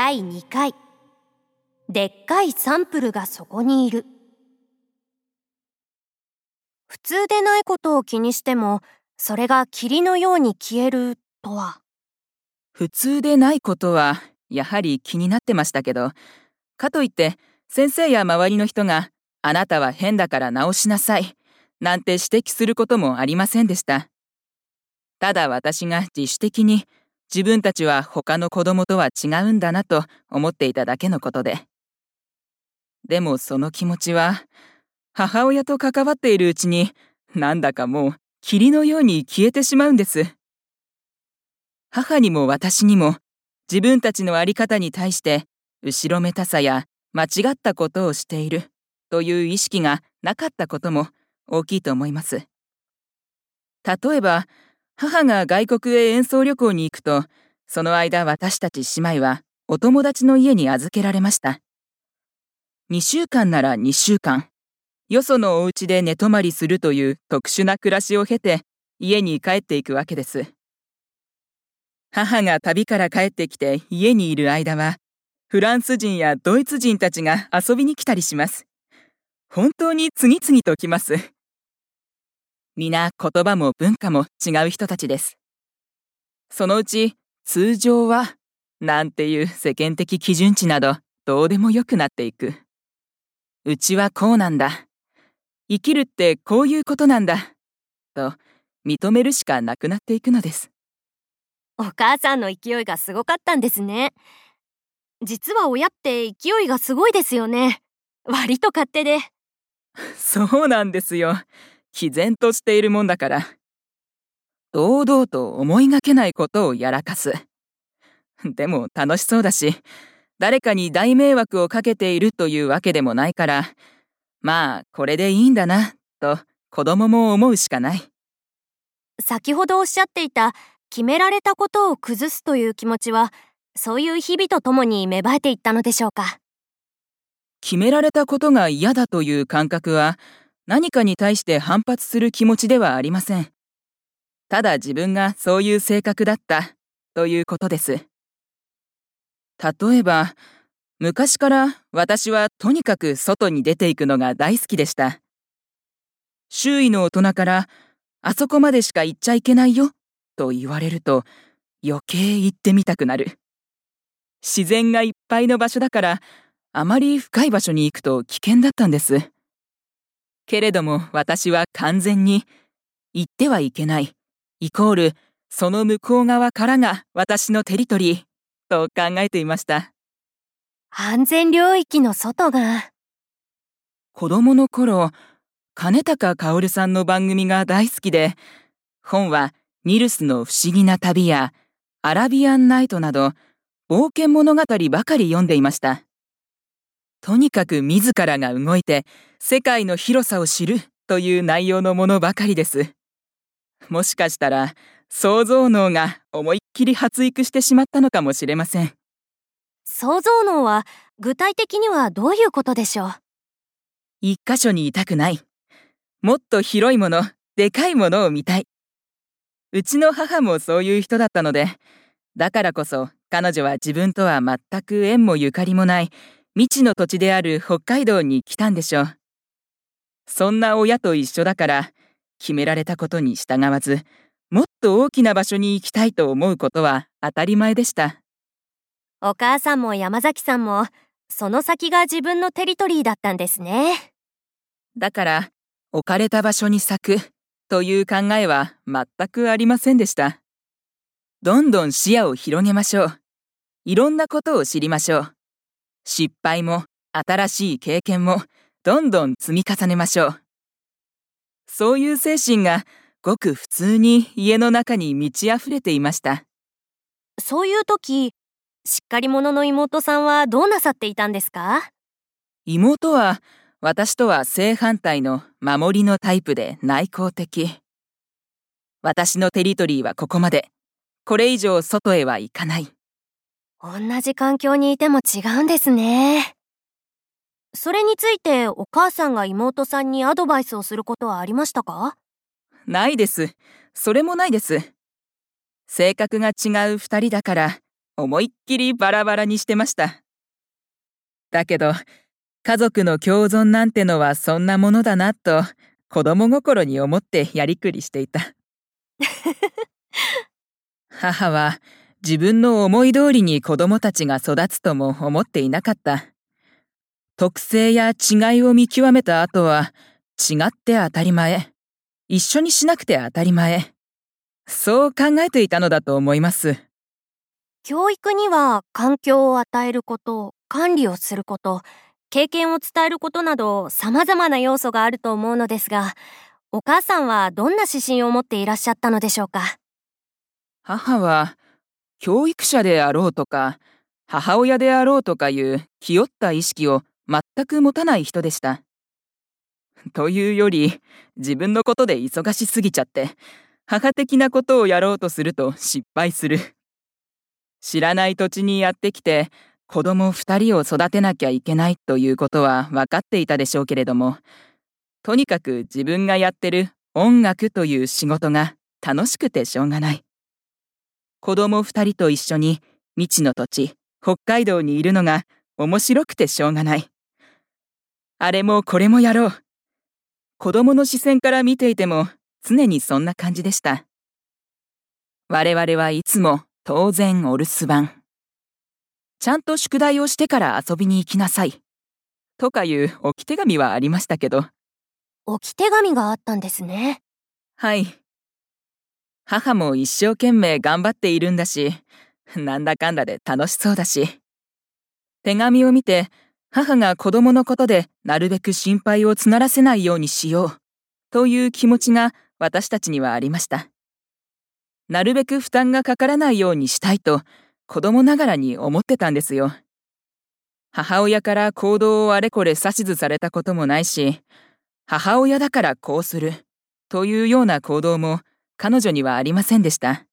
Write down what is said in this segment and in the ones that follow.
第2回。でっかいサンプルがそこにいる。普通でないことを気にしてもそれが霧のように消えるとは。普通でないことはやはり気になってましたけどかといって先生や周りの人があなたは変だから直しなさいなんて指摘することもありませんでした。ただ私が自主的に自分たちは他の子供とは違うんだなと思っていただけのことで。でもその気持ちは、母親と関わっているうちに、なんだかもう霧のように消えてしまうんです。母にも私にも、自分たちの在り方に対して、後ろめたさや間違ったことをしているという意識がなかったことも大きいと思います。例えば、母が外国へ演奏旅行に行くと、その間私たち姉妹はお友達の家に預けられました。2週間なら2週間、よそのお家で寝泊まりするという特殊な暮らしを経て家に帰っていくわけです。母が旅から帰ってきて家にいる間は、フランス人やドイツ人たちが遊びに来たりします。本当に次々と来ます。皆言葉も文化も違う人たちです。そのうち通常はなんていう世間的基準値などどうでもよくなっていく。うちはこうなんだ。生きるってこういうことなんだ。と認めるしかなくなっていくのです。お母さんの勢いがすごかったんですね。実は親って勢いがすごいですよね。割と勝手で。そうなんですよ。毅然としているもんだから。堂々と思いがけないことをやらかす。でも楽しそうだし、誰かに大迷惑をかけているというわけでもないから、まあ、これでいいんだな、と子供も思うしかない。先ほどおっしゃっていた、決められたことを崩すという気持ちは、そういう日々とともに芽生えていったのでしょうか？決められたことが嫌だという感覚は、何かに対して反発する気持ちではありません。ただ自分がそういう性格だったということです。例えば、昔から私はとにかく外に出ていくのが大好きでした。周囲の大人からあそこまでしか行っちゃいけないよと言われると余計行ってみたくなる。自然がいっぱいの場所だからあまり深い場所に行くと危険だったんです。けれども私は完全に行ってはいけない、イコールその向こう側からが私のテリトリーと考えていました。安全領域の外が。子供の頃、金高薫さんの番組が大好きで、本はニルスの不思議な旅やアラビアンナイトなど冒険物語ばかり読んでいました。とにかく自らが動いて世界の広さを知るという内容のものばかりです。もしかしたら想像脳が思いっきり発育してしまったのかもしれません。想像脳は具体的にはどういうことでしょう？一箇所にいたくない。もっと広いもの、でかいものを見たい。うちの母もそういう人だったので、だからこそ彼女は自分とは全く縁もゆかりもない未知の土地である北海道に来たんでしょう。そんな親と一緒だから、決められたことに従わず、もっと大きな場所に行きたいと思うことは当たり前でした。お母さんも山崎さんも、その先が自分のテリトリーだったんですね。だから、置かれた場所に咲くという考えは全くありませんでした。どんどん視野を広げましょう。いろんなことを知りましょう。失敗も新しい経験もどんどん積み重ねましょう。そういう精神がごく普通に家の中に満ち溢れていました。そういう時、しっかり者の妹さんはどうなさっていたんですか？妹は私とは正反対の守りのタイプで内向的。私のテリトリーはここまで。これ以上外へは行かない。同じ環境にいても違うんですね。それについてお母さんが妹さんにアドバイスをすることはありましたか？ないです。それもないです。性格が違う二人だから、思いっきりバラバラにしてました。だけど、家族の共存なんてのはそんなものだなと子供心に思ってやりくりしていた。母は自分の思い通りに子供たちが育つとも思っていなかった。特性や違いを見極めた後は違って当たり前。一緒にしなくて当たり前。そう考えていたのだと思います。教育には環境を与えること、管理をすること、経験を伝えることなど様々な要素があると思うのですが、お母さんはどんな指針を持っていらっしゃったのでしょうか？母は、教育者であろうとか、母親であろうとかいう気負った意識を全く持たない人でした。というより、自分のことで忙しすぎちゃって、母的なことをやろうとすると失敗する。知らない土地にやってきて、子供二人を育てなきゃいけないということは分かっていたでしょうけれども、とにかく自分がやってる音楽という仕事が楽しくてしょうがない。子供二人と一緒に未知の土地、北海道にいるのが面白くてしょうがない。あれもこれもやろう。子供の視線から見ていても常にそんな感じでした。我々はいつも当然お留守番。ちゃんと宿題をしてから遊びに行きなさい。とかいう置き手紙はありましたけど。置き手紙があったんですね。はい。母も一生懸命頑張っているんだし、なんだかんだで楽しそうだし。手紙を見て、母が子供のことでなるべく心配を募らせないようにしよう、という気持ちが私たちにはありました。なるべく負担がかからないようにしたいと、子供ながらに思ってたんですよ。母親から行動をあれこれ指図されたこともないし、母親だからこうするというような行動も彼女にはありませんでした。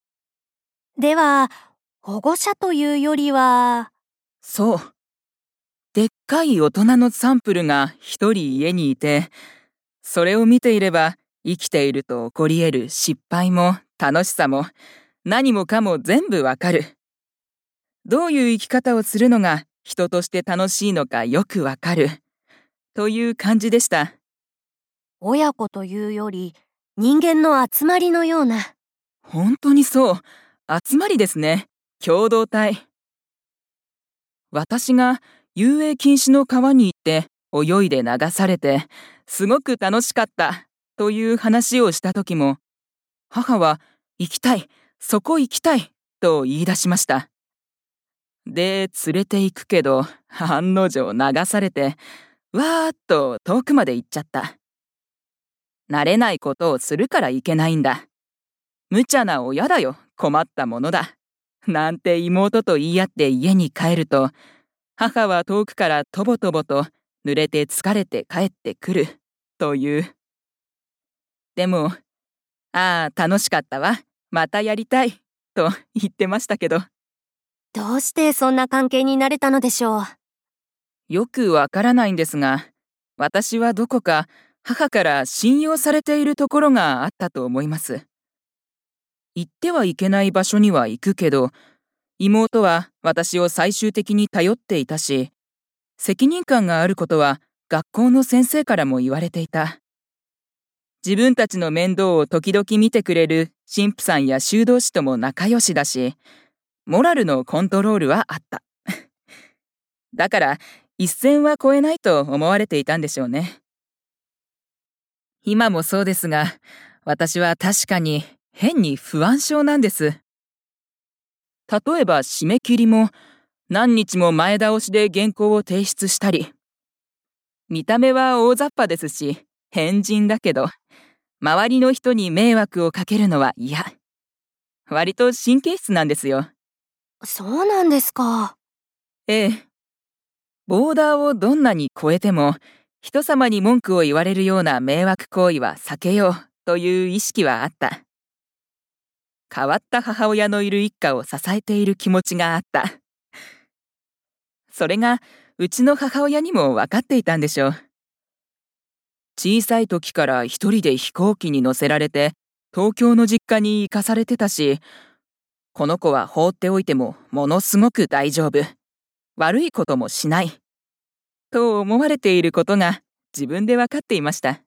では、保護者というよりは。そう。でっかい大人のサンプルが一人家にいて、それを見ていれば生きていると起こり得る失敗も楽しさも何もかも全部わかる。どういう生き方をするのが人として楽しいのかよくわかる。という感じでした。親子というより人間の集まりのような。本当にそう。集まりですね。共同体。私が遊泳禁止の川に行って泳いで流されてすごく楽しかったという話をした時も母は行きたい、そこ行きたいと言い出しました。で、連れて行くけど、案の定流されて、わーっと遠くまで行っちゃった。慣れないことをするからいけないんだ。無茶な親だよ、困ったものだ。なんて妹と言い合って家に帰ると、母は遠くからとぼとぼと濡れて疲れて帰ってくる、という。でも、ああ、楽しかったわ。またやりたい。と言ってましたけど。どうしてそんな関係になれたのでしょう？よくわからないんですが、私はどこか母から信用されているところがあったと思います。行ってはいけない場所には行くけど、妹は私を最終的に頼っていたし、責任感があることは学校の先生からも言われていた。自分たちの面倒を時々見てくれる神父さんや修道士とも仲良しだし、モラルのコントロールはあった。だから、一線は越えないと思われていたんでしょうね。今もそうですが、私は確かに変に不安症なんです。例えば締め切りも何日も前倒しで原稿を提出したり。見た目は大雑把ですし、変人だけど、周りの人に迷惑をかけるのは嫌。割と神経質なんですよ。そうなんですか。ええ。ボーダーをどんなに超えても、人様に文句を言われるような迷惑行為は避けようという意識はあった。変わった母親のいる一家を支えている気持ちがあった。それがうちの母親にも分かっていたんでしょう。小さい時から一人で飛行機に乗せられて東京の実家に行かされてたし、この子は放っておいてもものすごく大丈夫。悪いこともしない。と思われていることが自分で分かっていました。